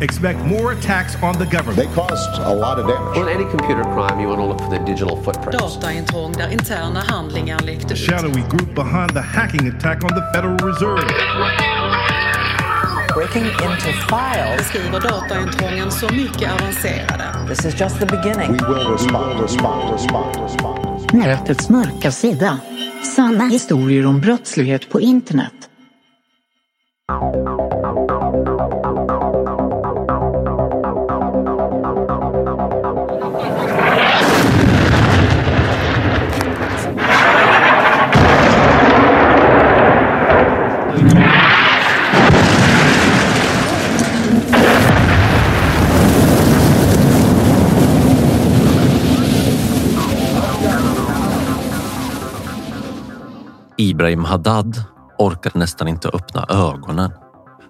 Expect more attacks on the government. They caused a lot of damage. On any computer crime, you want to look for the digital footprints. Dataintrång där interna handlingar läckte ut. shadowy group behind the hacking attack on the Federal Reserve. Breaking into files. Beskriver dataintrången så mycket avancerade. This is just the beginning. We will respond, respond, respond, respond. Nätets mörka sida. Sanna historier om brottslighet på internet. Ibrahim Haddad orkade nästan inte öppna ögonen.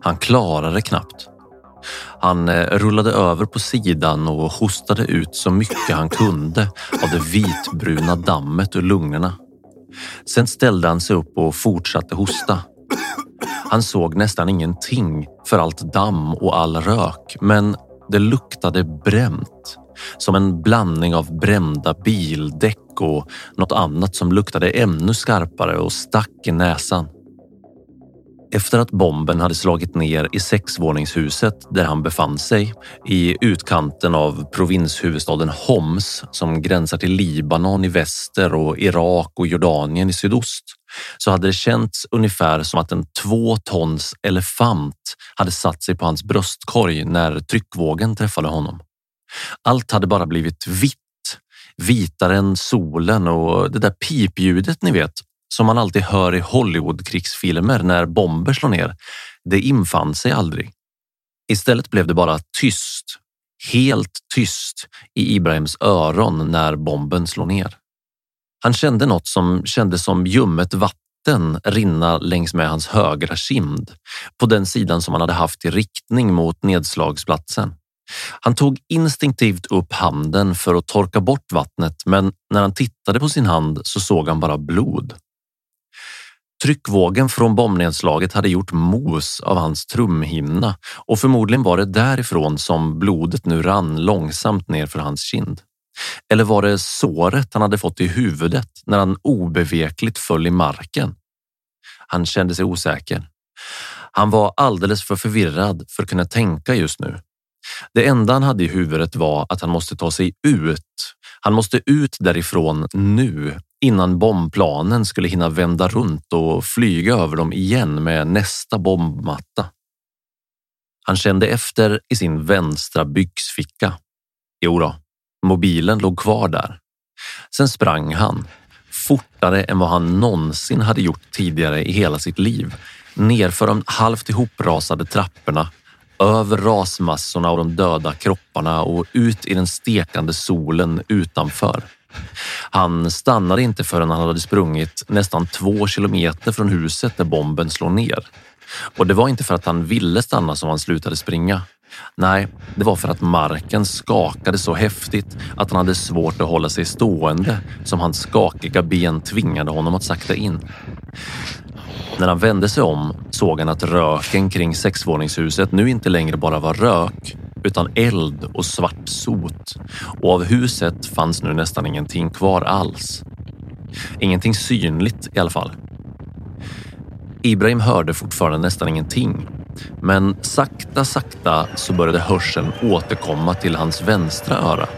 Han klarade knappt. Han eh, rullade över på sidan och hostade ut så mycket han kunde av det vitbruna dammet ur lungorna. Sen ställde han sig upp och fortsatte hosta. Han såg nästan ingenting för allt damm och all rök, men det luktade bränt. Som en blandning av brända bildäck och något annat som luktade ännu skarpare och stack i näsan. Efter att bomben hade slagit ner i sexvåningshuset där han befann sig i utkanten av provinshuvudstaden Homs som gränsar till Libanon i väster och Irak och Jordanien i sydost så hade det känts ungefär som att en två tons elefant hade satt sig på hans bröstkorg när tryckvågen träffade honom. Allt hade bara blivit vitt, vitare än solen och det där pipljudet ni vet som man alltid hör i Hollywood-krigsfilmer när bomber slår ner, det infann sig aldrig. Istället blev det bara tyst, helt tyst i Ibrahims öron när bomben slår ner. Han kände något som kändes som ljummet vatten rinna längs med hans högra kind på den sidan som han hade haft i riktning mot nedslagsplatsen. Han tog instinktivt upp handen för att torka bort vattnet, men när han tittade på sin hand så såg han bara blod. Tryckvågen från bombnedslaget hade gjort mos av hans trumhinna och förmodligen var det därifrån som blodet nu rann långsamt ner för hans kind. Eller var det såret han hade fått i huvudet när han obevekligt föll i marken? Han kände sig osäker. Han var alldeles för förvirrad för att kunna tänka just nu. Det enda han hade i huvudet var att han måste ta sig ut. Han måste ut därifrån nu innan bombplanen skulle hinna vända runt och flyga över dem igen med nästa bombmatta. Han kände efter i sin vänstra byxficka. Jo då, mobilen låg kvar där. Sen sprang han, fortare än vad han någonsin hade gjort tidigare i hela sitt liv, nerför de halvt ihoprasade trapporna över rasmassorna och de döda kropparna och ut i den stekande solen utanför. Han stannade inte förrän han hade sprungit nästan två kilometer från huset där bomben slår ner. Och det var inte för att han ville stanna som han slutade springa. Nej, det var för att marken skakade så häftigt att han hade svårt att hålla sig stående som hans skakiga ben tvingade honom att sakta in. När han vände sig om såg han att röken kring sexvåningshuset nu inte längre bara var rök utan eld och svart sot och av huset fanns nu nästan ingenting kvar alls. Ingenting synligt i alla fall. Ibrahim hörde fortfarande nästan ingenting men sakta, sakta så började hörseln återkomma till hans vänstra öra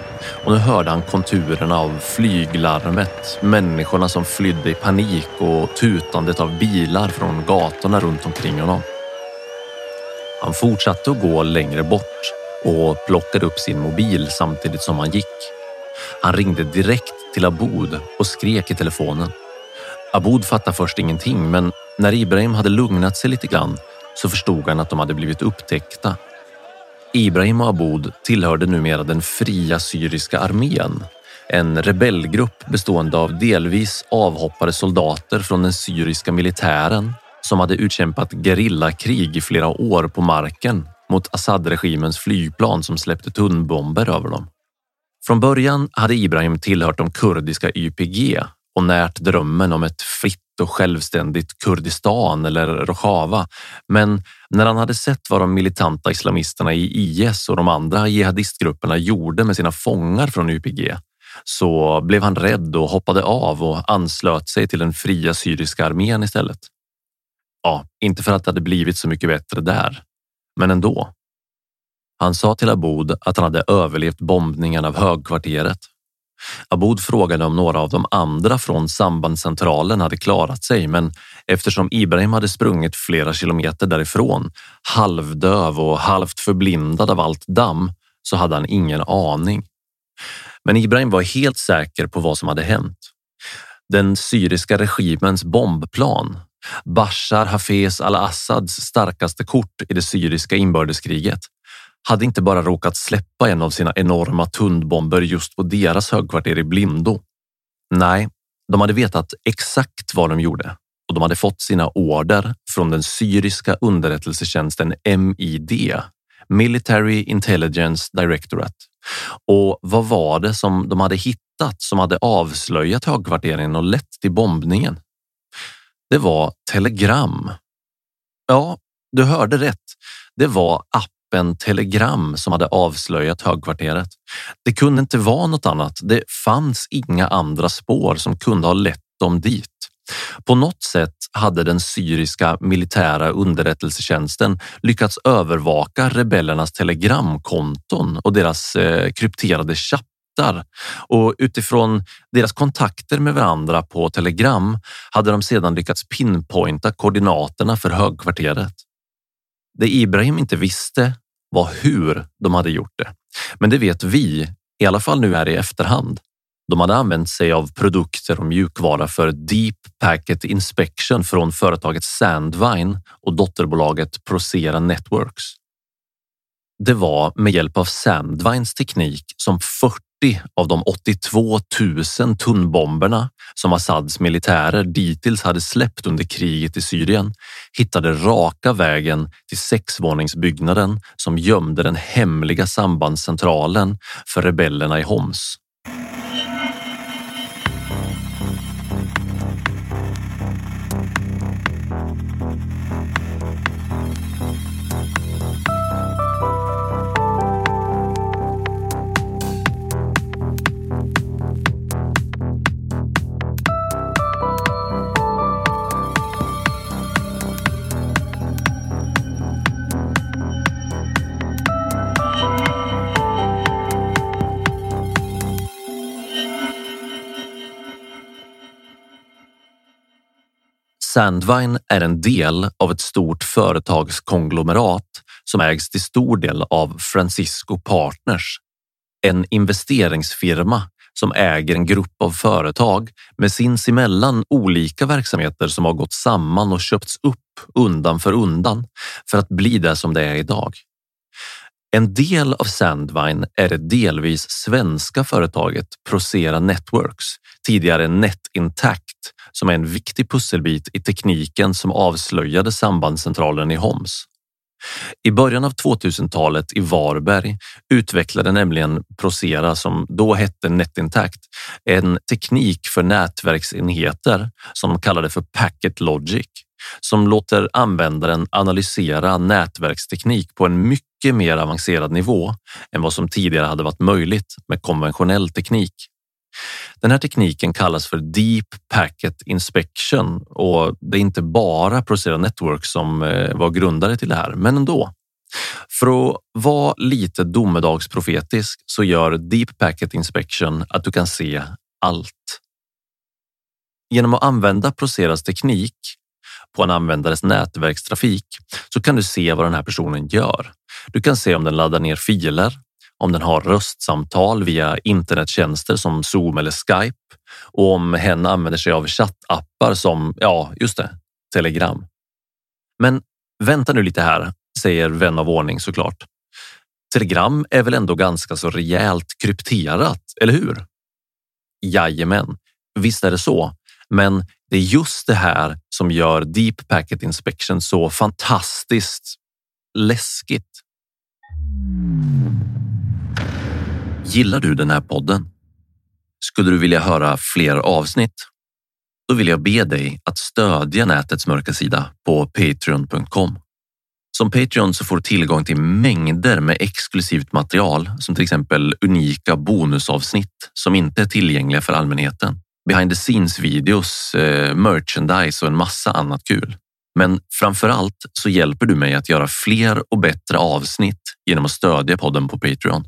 och nu hörde han konturerna av flyglarmet, människorna som flydde i panik och tutandet av bilar från gatorna runt omkring honom. Han fortsatte att gå längre bort och plockade upp sin mobil samtidigt som han gick. Han ringde direkt till Aboud och skrek i telefonen. Aboud fattade först ingenting, men när Ibrahim hade lugnat sig lite grann så förstod han att de hade blivit upptäckta. Ibrahim och Aboud tillhörde numera den fria syriska armén, en rebellgrupp bestående av delvis avhoppade soldater från den syriska militären som hade utkämpat gerillakrig i flera år på marken mot Assad-regimens flygplan som släppte tunnbomber över dem. Från början hade Ibrahim tillhört de kurdiska YPG och närt drömmen om ett fritt och självständigt Kurdistan eller Rojava. Men när han hade sett vad de militanta islamisterna i IS och de andra jihadistgrupperna gjorde med sina fångar från YPG så blev han rädd och hoppade av och anslöt sig till den fria syriska armén istället. Ja, inte för att det hade blivit så mycket bättre där, men ändå. Han sa till Aboud att han hade överlevt bombningen av högkvarteret Aboud frågade om några av de andra från sambandscentralen hade klarat sig, men eftersom Ibrahim hade sprungit flera kilometer därifrån, halvdöv och halvt förblindad av allt damm, så hade han ingen aning. Men Ibrahim var helt säker på vad som hade hänt. Den syriska regimens bombplan, Bashar Hafez al-Assads starkaste kort i det syriska inbördeskriget, hade inte bara råkat släppa en av sina enorma tunnbomber just på deras högkvarter i blindo. Nej, de hade vetat exakt vad de gjorde och de hade fått sina order från den syriska underrättelsetjänsten MID, Military Intelligence Directorate. Och vad var det som de hade hittat som hade avslöjat högkvarteren och lett till bombningen? Det var telegram. Ja, du hörde rätt. Det var app appen Telegram som hade avslöjat högkvarteret. Det kunde inte vara något annat. Det fanns inga andra spår som kunde ha lett dem dit. På något sätt hade den syriska militära underrättelsetjänsten lyckats övervaka rebellernas telegramkonton och deras eh, krypterade chattar och utifrån deras kontakter med varandra på Telegram hade de sedan lyckats pinpointa koordinaterna för högkvarteret. Det Ibrahim inte visste var hur de hade gjort det. Men det vet vi, i alla fall nu här i efterhand. De hade använt sig av produkter och mjukvara för Deep Packet Inspection från företaget Sandvine och dotterbolaget Procera Networks. Det var med hjälp av Sandvines teknik som 40 av de 82 000 tunnbomberna som Assads militärer dittills hade släppt under kriget i Syrien hittade raka vägen till sexvåningsbyggnaden som gömde den hemliga sambandscentralen för rebellerna i Homs. Sandvine är en del av ett stort företagskonglomerat som ägs till stor del av Francisco Partners, en investeringsfirma som äger en grupp av företag med sinsemellan olika verksamheter som har gått samman och köpts upp undan för undan för att bli det som det är idag. En del av Sandvine är det delvis svenska företaget Procera Networks tidigare NetIntact, som är en viktig pusselbit i tekniken som avslöjade sambandscentralen i Homs. I början av 2000-talet i Varberg utvecklade nämligen Procera, som då hette NetIntact, en teknik för nätverksenheter som de kallade för Packet Logic som låter användaren analysera nätverksteknik på en mycket mer avancerad nivå än vad som tidigare hade varit möjligt med konventionell teknik. Den här tekniken kallas för Deep Packet Inspection och det är inte bara Procera Network som eh, var grundare till det här, men ändå. För att vara lite domedagsprofetisk så gör Deep Packet Inspection att du kan se allt. Genom att använda Proceras teknik på en användares nätverkstrafik så kan du se vad den här personen gör. Du kan se om den laddar ner filer, om den har röstsamtal via internettjänster som Zoom eller Skype och om hen använder sig av chattappar som, ja, just det, Telegram. Men vänta nu lite här, säger vän av ordning såklart. Telegram är väl ändå ganska så rejält krypterat, eller hur? Jajamän, visst är det så. Men det är just det här som gör Deep Packet Inspection så fantastiskt läskigt. Gillar du den här podden? Skulle du vilja höra fler avsnitt? Då vill jag be dig att stödja nätets mörka sida på patreon.com. Som Patreon så får du tillgång till mängder med exklusivt material som till exempel unika bonusavsnitt som inte är tillgängliga för allmänheten behind the scenes videos, eh, merchandise och en massa annat kul. Men framför allt så hjälper du mig att göra fler och bättre avsnitt genom att stödja podden på Patreon.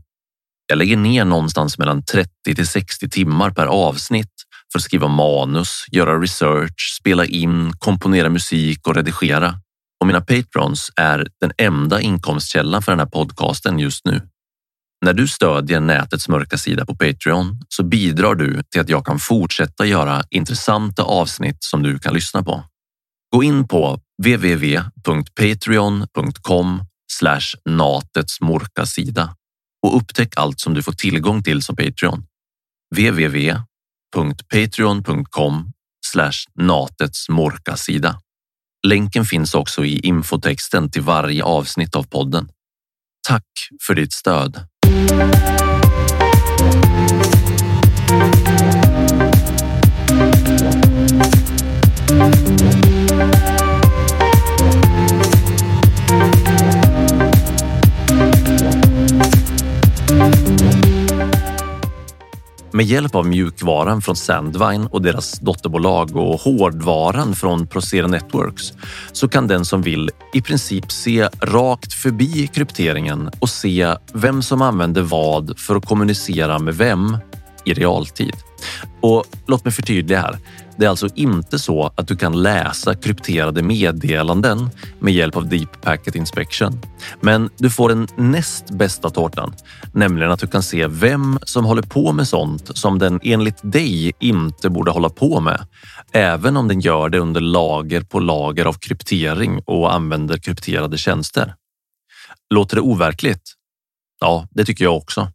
Jag lägger ner någonstans mellan 30 till 60 timmar per avsnitt för att skriva manus, göra research, spela in, komponera musik och redigera. Och mina patrons är den enda inkomstkällan för den här podcasten just nu. När du stödjer nätets mörka sida på Patreon så bidrar du till att jag kan fortsätta göra intressanta avsnitt som du kan lyssna på. Gå in på www.patreon.com natets mörka sida och upptäck allt som du får tillgång till som Patreon. www.patreon.com natets sida. Länken finns också i infotexten till varje avsnitt av podden. Tack för ditt stöd. Med hjälp av mjukvaran från Sandvine och deras dotterbolag och hårdvaran från Procera Networks så kan den som vill i princip se rakt förbi krypteringen och se vem som använder vad för att kommunicera med vem i realtid. Och låt mig förtydliga här. Det är alltså inte så att du kan läsa krypterade meddelanden med hjälp av Deep Packet Inspection. Men du får den näst bästa tårtan, nämligen att du kan se vem som håller på med sånt som den enligt dig inte borde hålla på med, även om den gör det under lager på lager av kryptering och använder krypterade tjänster. Låter det overkligt? Ja, det tycker jag också.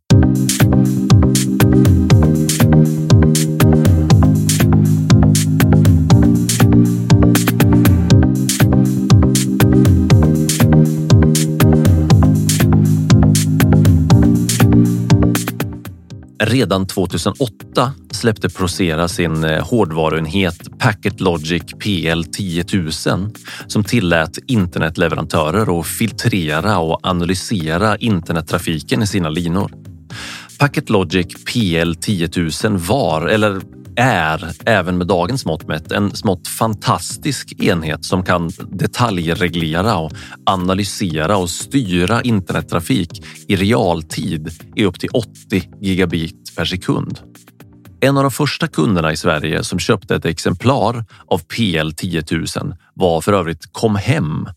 Redan 2008 släppte Procera sin eh, hårdvaruenhet Packet Logic PL 10000 som tillät internetleverantörer att filtrera och analysera internettrafiken i sina linor. Packet Logic PL 10000 var, eller är även med dagens mått mätt en smått fantastisk enhet som kan detaljreglera och analysera och styra internettrafik i realtid i upp till 80 gigabit per sekund. En av de första kunderna i Sverige som köpte ett exemplar av PL 10 000 var för övrigt Comhem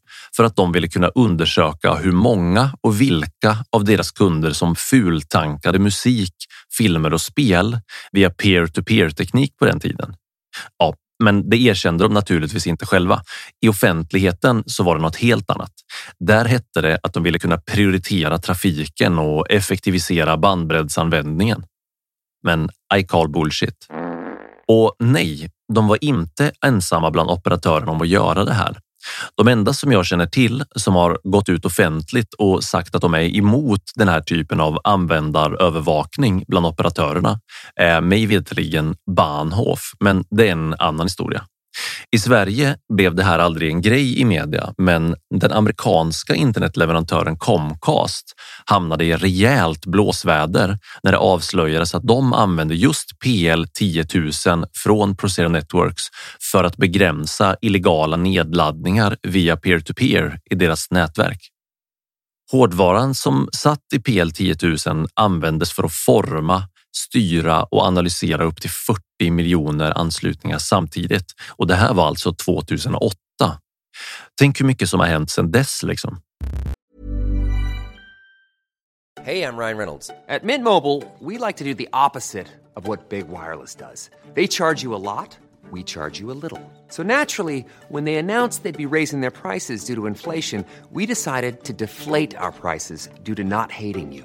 för att de ville kunna undersöka hur många och vilka av deras kunder som fultankade musik, filmer och spel via peer-to-peer teknik på den tiden. Ja, men det erkände de naturligtvis inte själva. I offentligheten så var det något helt annat. Där hette det att de ville kunna prioritera trafiken och effektivisera bandbreddsanvändningen. Men I call bullshit. Och nej, de var inte ensamma bland operatörerna om att göra det här. De enda som jag känner till som har gått ut offentligt och sagt att de är emot den här typen av användarövervakning bland operatörerna är mig veterligen Bahnhof, men det är en annan historia. I Sverige blev det här aldrig en grej i media, men den amerikanska internetleverantören Comcast hamnade i rejält blåsväder när det avslöjades att de använde just PL 10 000 från Procera Networks för att begränsa illegala nedladdningar via peer-to-peer -peer i deras nätverk. Hårdvaran som satt i PL 10 000 användes för att forma, styra och analysera upp till 40 miljoner anslutningar samtidigt. Och det här var alltså 2008. Tänk hur mycket som har hänt sedan dess liksom. Hej, jag Ryan Reynolds. På Mint Mobile, we like to do the opposite of what Big Wireless does. They charge you a lot, we charge you a little. So naturally, when they announced they'd be raising their prices due to inflation, we decided to deflate our prices due to not hating you.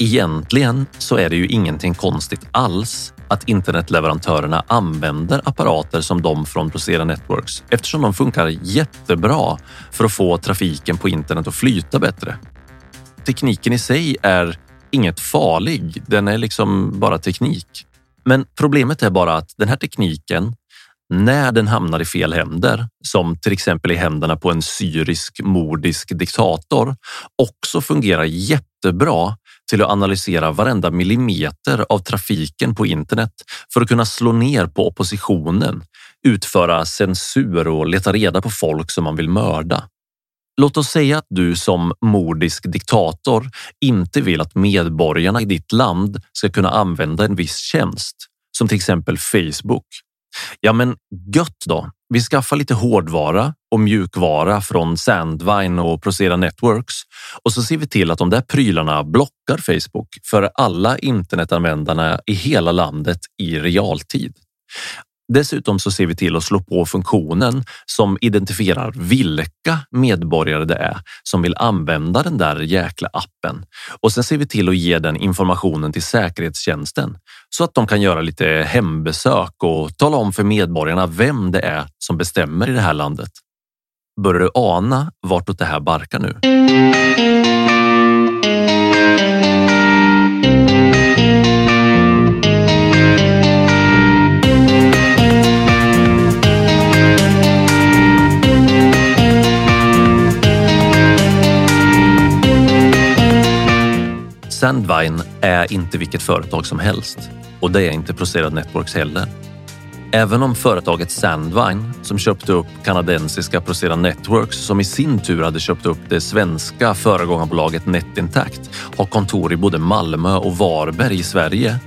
egentligen så är det ju ingenting konstigt alls att internetleverantörerna använder apparater som de från Procera Networks eftersom de funkar jättebra för att få trafiken på internet att flyta bättre. Tekniken i sig är inget farlig, den är liksom bara teknik. Men problemet är bara att den här tekniken, när den hamnar i fel händer, som till exempel i händerna på en syrisk mordisk diktator, också fungerar jättebra till att analysera varenda millimeter av trafiken på internet för att kunna slå ner på oppositionen, utföra censur och leta reda på folk som man vill mörda. Låt oss säga att du som mordisk diktator inte vill att medborgarna i ditt land ska kunna använda en viss tjänst, som till exempel Facebook. Ja, men gött då. Vi skaffar lite hårdvara och mjukvara från Sandvine och Procera Networks och så ser vi till att de där prylarna blockar Facebook för alla internetanvändarna i hela landet i realtid. Dessutom så ser vi till att slå på funktionen som identifierar vilka medborgare det är som vill använda den där jäkla appen. Och sen ser vi till att ge den informationen till säkerhetstjänsten så att de kan göra lite hembesök och tala om för medborgarna vem det är som bestämmer i det här landet. Börjar du ana vartåt det här barkar nu? Sandvine är inte vilket företag som helst och det är inte Procerad Networks heller. Även om företaget Sandvine, som köpte upp kanadensiska Procera Networks som i sin tur hade köpt upp det svenska föregångarbolaget Netintact, har kontor i både Malmö och Varberg i Sverige,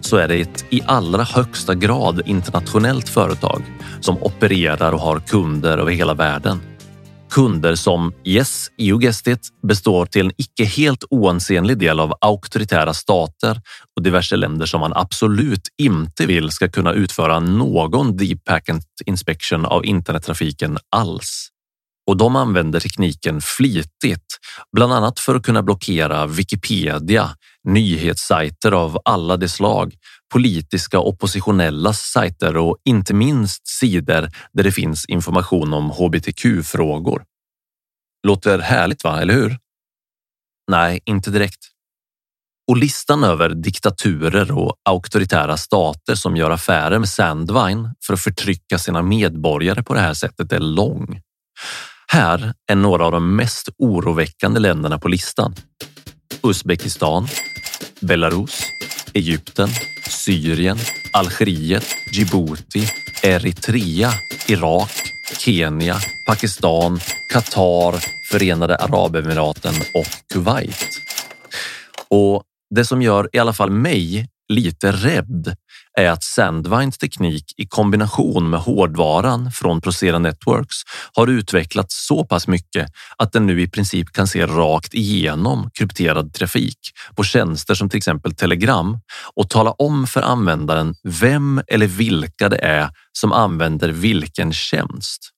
så är det ett i allra högsta grad internationellt företag som opererar och har kunder över hela världen. Kunder som, yes, you guessed it, består till en icke helt oansenlig del av auktoritära stater och diverse länder som man absolut inte vill ska kunna utföra någon deep packet inspection av internettrafiken alls. Och de använder tekniken flitigt, bland annat för att kunna blockera Wikipedia, nyhetssajter av alla de slag, politiska oppositionella sajter och inte minst sidor där det finns information om hbtq-frågor. Låter härligt, va? Eller hur? Nej, inte direkt. Och listan över diktaturer och auktoritära stater som gör affärer med Sandvine för att förtrycka sina medborgare på det här sättet är lång. Här är några av de mest oroväckande länderna på listan. Uzbekistan, Belarus, Egypten, Syrien, Algeriet, Djibouti, Eritrea, Irak, Kenya, Pakistan, Qatar, Förenade Arabemiraten och Kuwait. Och det som gör i alla fall mig lite rädd är att Sandvines teknik i kombination med hårdvaran från Procera Networks har utvecklats så pass mycket att den nu i princip kan se rakt igenom krypterad trafik på tjänster som till exempel Telegram och tala om för användaren vem eller vilka det är som använder vilken tjänst.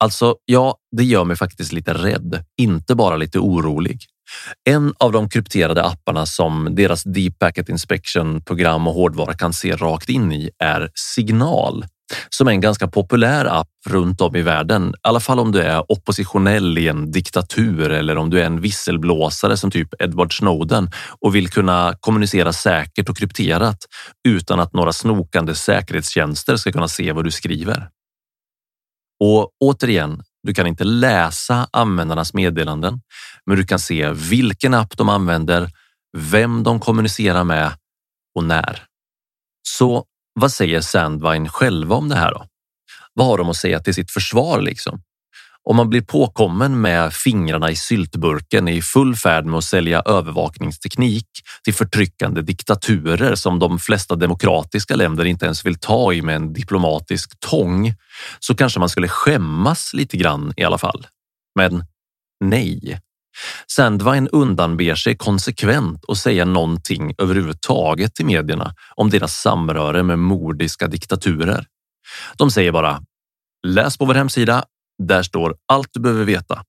Alltså, ja, det gör mig faktiskt lite rädd, inte bara lite orolig. En av de krypterade apparna som deras Deep Packet Inspection program och hårdvara kan se rakt in i är Signal som är en ganska populär app runt om i världen. I alla fall om du är oppositionell i en diktatur eller om du är en visselblåsare som typ Edward Snowden och vill kunna kommunicera säkert och krypterat utan att några snokande säkerhetstjänster ska kunna se vad du skriver. Och återigen, du kan inte läsa användarnas meddelanden, men du kan se vilken app de använder, vem de kommunicerar med och när. Så vad säger Sandvine själva om det här då? Vad har de att säga till sitt försvar liksom? Om man blir påkommen med fingrarna i syltburken i full färd med att sälja övervakningsteknik till förtryckande diktaturer som de flesta demokratiska länder inte ens vill ta i med en diplomatisk tång så kanske man skulle skämmas lite grann i alla fall. Men nej. Sandvine undanber sig konsekvent att säga någonting överhuvudtaget till medierna om deras samröre med mordiska diktaturer. De säger bara Läs på vår hemsida där står allt du behöver veta.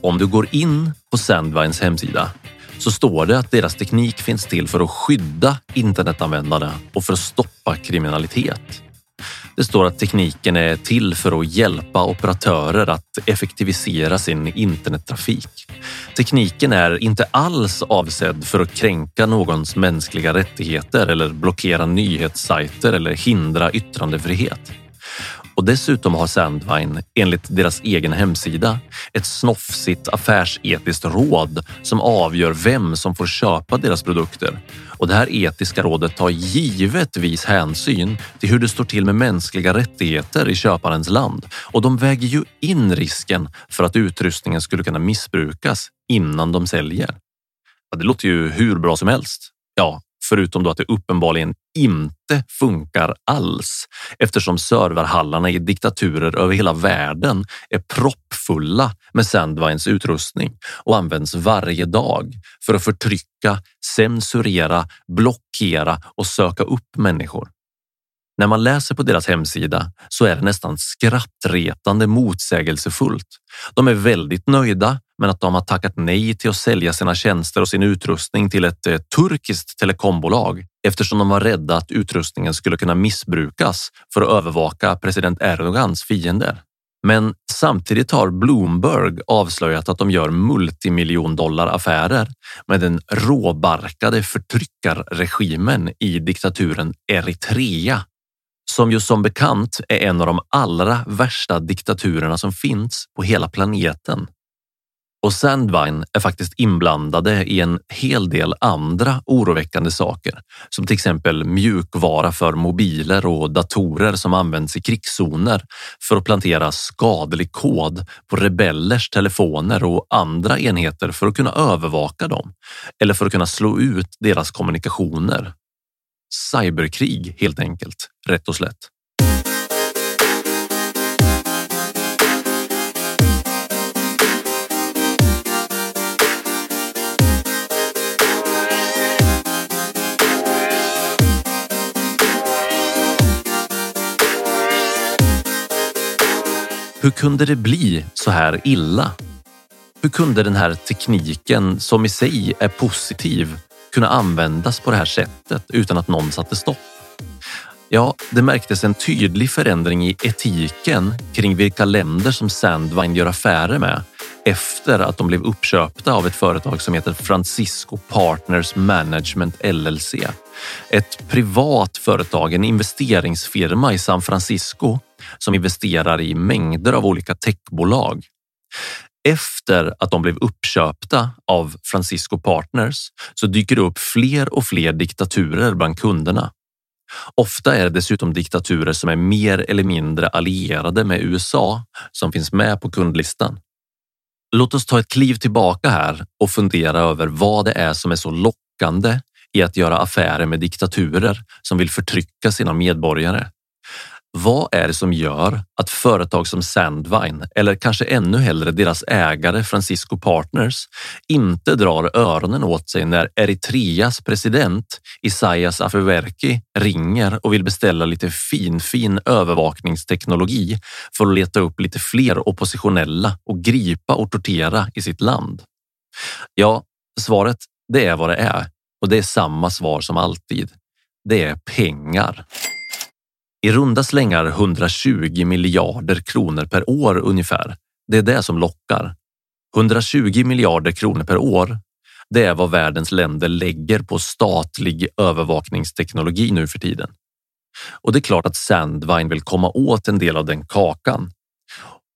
Om du går in på Sandvines hemsida så står det att deras teknik finns till för att skydda internetanvändarna och för att stoppa kriminalitet. Det står att tekniken är till för att hjälpa operatörer att effektivisera sin internettrafik. Tekniken är inte alls avsedd för att kränka någons mänskliga rättigheter eller blockera nyhetssajter eller hindra yttrandefrihet. Och dessutom har Sandvine, enligt deras egen hemsida, ett snofsigt affärsetiskt råd som avgör vem som får köpa deras produkter. Och det här etiska rådet tar givetvis hänsyn till hur det står till med mänskliga rättigheter i köparens land och de väger ju in risken för att utrustningen skulle kunna missbrukas innan de säljer. Ja, det låter ju hur bra som helst. Ja, förutom då att det uppenbarligen inte funkar alls eftersom serverhallarna i diktaturer över hela världen är proppfulla med Sandvines utrustning och används varje dag för att förtrycka, censurera, blockera och söka upp människor. När man läser på deras hemsida så är det nästan skrattretande motsägelsefullt. De är väldigt nöjda men att de har tackat nej till att sälja sina tjänster och sin utrustning till ett eh, turkiskt telekombolag eftersom de var rädda att utrustningen skulle kunna missbrukas för att övervaka president Erdogans fiender. Men samtidigt har Bloomberg avslöjat att de gör multimiljondollaraffärer med den råbarkade förtryckarregimen i diktaturen Eritrea som ju som bekant är en av de allra värsta diktaturerna som finns på hela planeten. Och Sandvine är faktiskt inblandade i en hel del andra oroväckande saker, som till exempel mjukvara för mobiler och datorer som används i krigszoner för att plantera skadlig kod på rebellers telefoner och andra enheter för att kunna övervaka dem eller för att kunna slå ut deras kommunikationer. Cyberkrig helt enkelt, rätt och slätt. Hur kunde det bli så här illa? Hur kunde den här tekniken som i sig är positiv kunna användas på det här sättet utan att någon satte stopp? Ja, det märktes en tydlig förändring i etiken kring vilka länder som Sandvine gör affärer med efter att de blev uppköpta av ett företag som heter Francisco Partners Management LLC. Ett privat företag, en investeringsfirma i San Francisco som investerar i mängder av olika techbolag. Efter att de blev uppköpta av Francisco Partners så dyker det upp fler och fler diktaturer bland kunderna. Ofta är det dessutom diktaturer som är mer eller mindre allierade med USA som finns med på kundlistan. Låt oss ta ett kliv tillbaka här och fundera över vad det är som är så lockande i att göra affärer med diktaturer som vill förtrycka sina medborgare. Vad är det som gör att företag som Sandvine eller kanske ännu hellre deras ägare Francisco Partners inte drar öronen åt sig när Eritreas president Isaias Afewerki ringer och vill beställa lite finfin övervakningsteknologi för att leta upp lite fler oppositionella och gripa och tortera i sitt land? Ja, svaret det är vad det är och det är samma svar som alltid. Det är pengar. I runda slängar 120 miljarder kronor per år ungefär. Det är det som lockar. 120 miljarder kronor per år. Det är vad världens länder lägger på statlig övervakningsteknologi nu för tiden. Och det är klart att Sandvine vill komma åt en del av den kakan.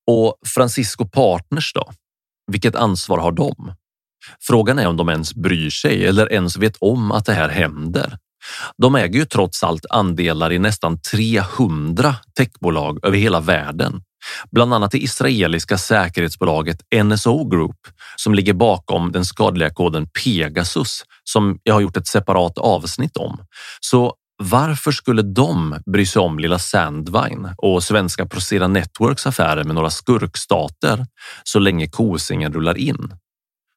Och Francisco Partners då? Vilket ansvar har de? Frågan är om de ens bryr sig eller ens vet om att det här händer. De äger ju trots allt andelar i nästan 300 techbolag över hela världen, bland annat det israeliska säkerhetsbolaget NSO Group som ligger bakom den skadliga koden Pegasus som jag har gjort ett separat avsnitt om. Så varför skulle de bry sig om lilla Sandvine och svenska Procera Networks affärer med några skurkstater så länge kosingen rullar in?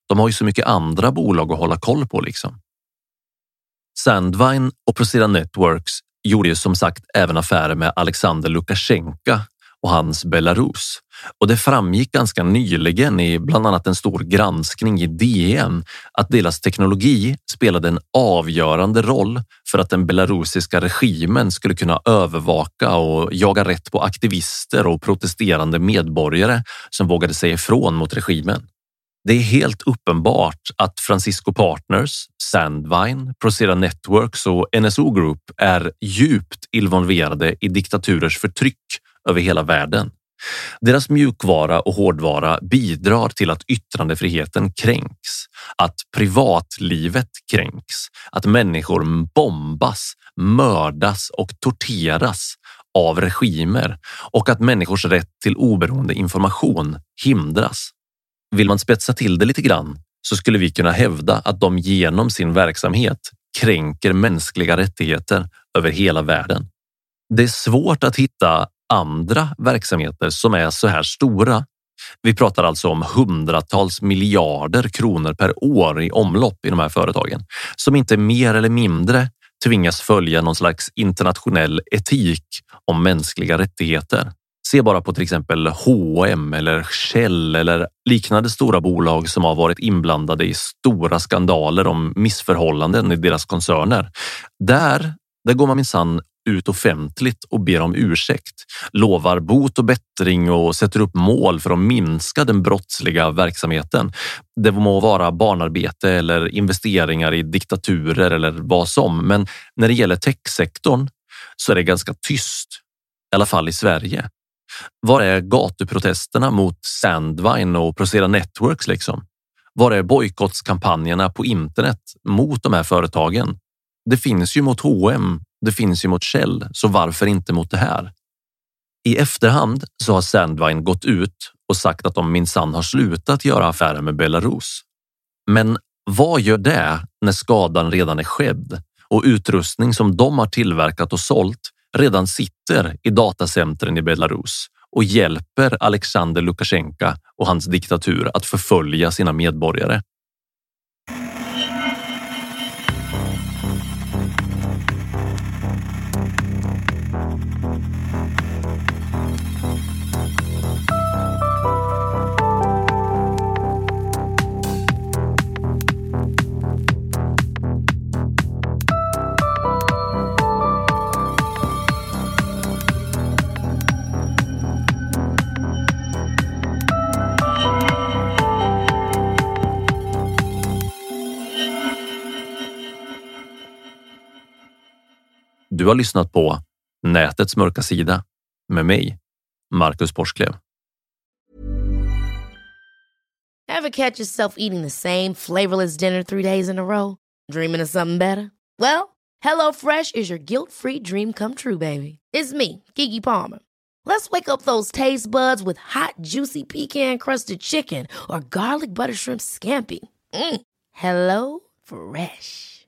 De har ju så mycket andra bolag att hålla koll på liksom. Sandvine och Procera Networks gjorde ju som sagt även affärer med Alexander Lukasjenko och hans Belarus. Och det framgick ganska nyligen i bland annat en stor granskning i DN att deras teknologi spelade en avgörande roll för att den belarusiska regimen skulle kunna övervaka och jaga rätt på aktivister och protesterande medborgare som vågade säga ifrån mot regimen. Det är helt uppenbart att Francisco Partners, Sandvine, Procera Networks och NSO Group är djupt involverade i diktaturers förtryck över hela världen. Deras mjukvara och hårdvara bidrar till att yttrandefriheten kränks, att privatlivet kränks, att människor bombas, mördas och torteras av regimer och att människors rätt till oberoende information hindras. Vill man spetsa till det lite grann så skulle vi kunna hävda att de genom sin verksamhet kränker mänskliga rättigheter över hela världen. Det är svårt att hitta andra verksamheter som är så här stora. Vi pratar alltså om hundratals miljarder kronor per år i omlopp i de här företagen som inte mer eller mindre tvingas följa någon slags internationell etik om mänskliga rättigheter. Se bara på till exempel H&M eller Shell eller liknande stora bolag som har varit inblandade i stora skandaler om missförhållanden i deras koncerner. Där, där går man minsann ut offentligt och ber om ursäkt, lovar bot och bättring och sätter upp mål för att minska den brottsliga verksamheten. Det må vara barnarbete eller investeringar i diktaturer eller vad som, men när det gäller techsektorn så är det ganska tyst, i alla fall i Sverige. Var är gatuprotesterna mot Sandvine och Procera Networks liksom? Var är bojkottskampanjerna på internet mot de här företagen? Det finns ju mot H&M, det finns ju mot Shell, så varför inte mot det här? I efterhand så har Sandvine gått ut och sagt att de minsann har slutat göra affärer med Belarus. Men vad gör det när skadan redan är skedd och utrustning som de har tillverkat och sålt redan sitter i datacentren i Belarus och hjälper Alexander Lukasjenko och hans diktatur att förfölja sina medborgare? Du har lyssnat på Nätets mörka sida med mig, Marcus Borsklev. Have catch yourself eating the same flavorless dinner three days in a row? Dreaming of something better? Well, Hello Fresh is your guilt-free dream come true, baby. It's me, Gigi Palmer. Let's wake up those taste buds with hot, juicy pecan-crusted chicken or garlic butter shrimp scampi. Mm. Hello Fresh.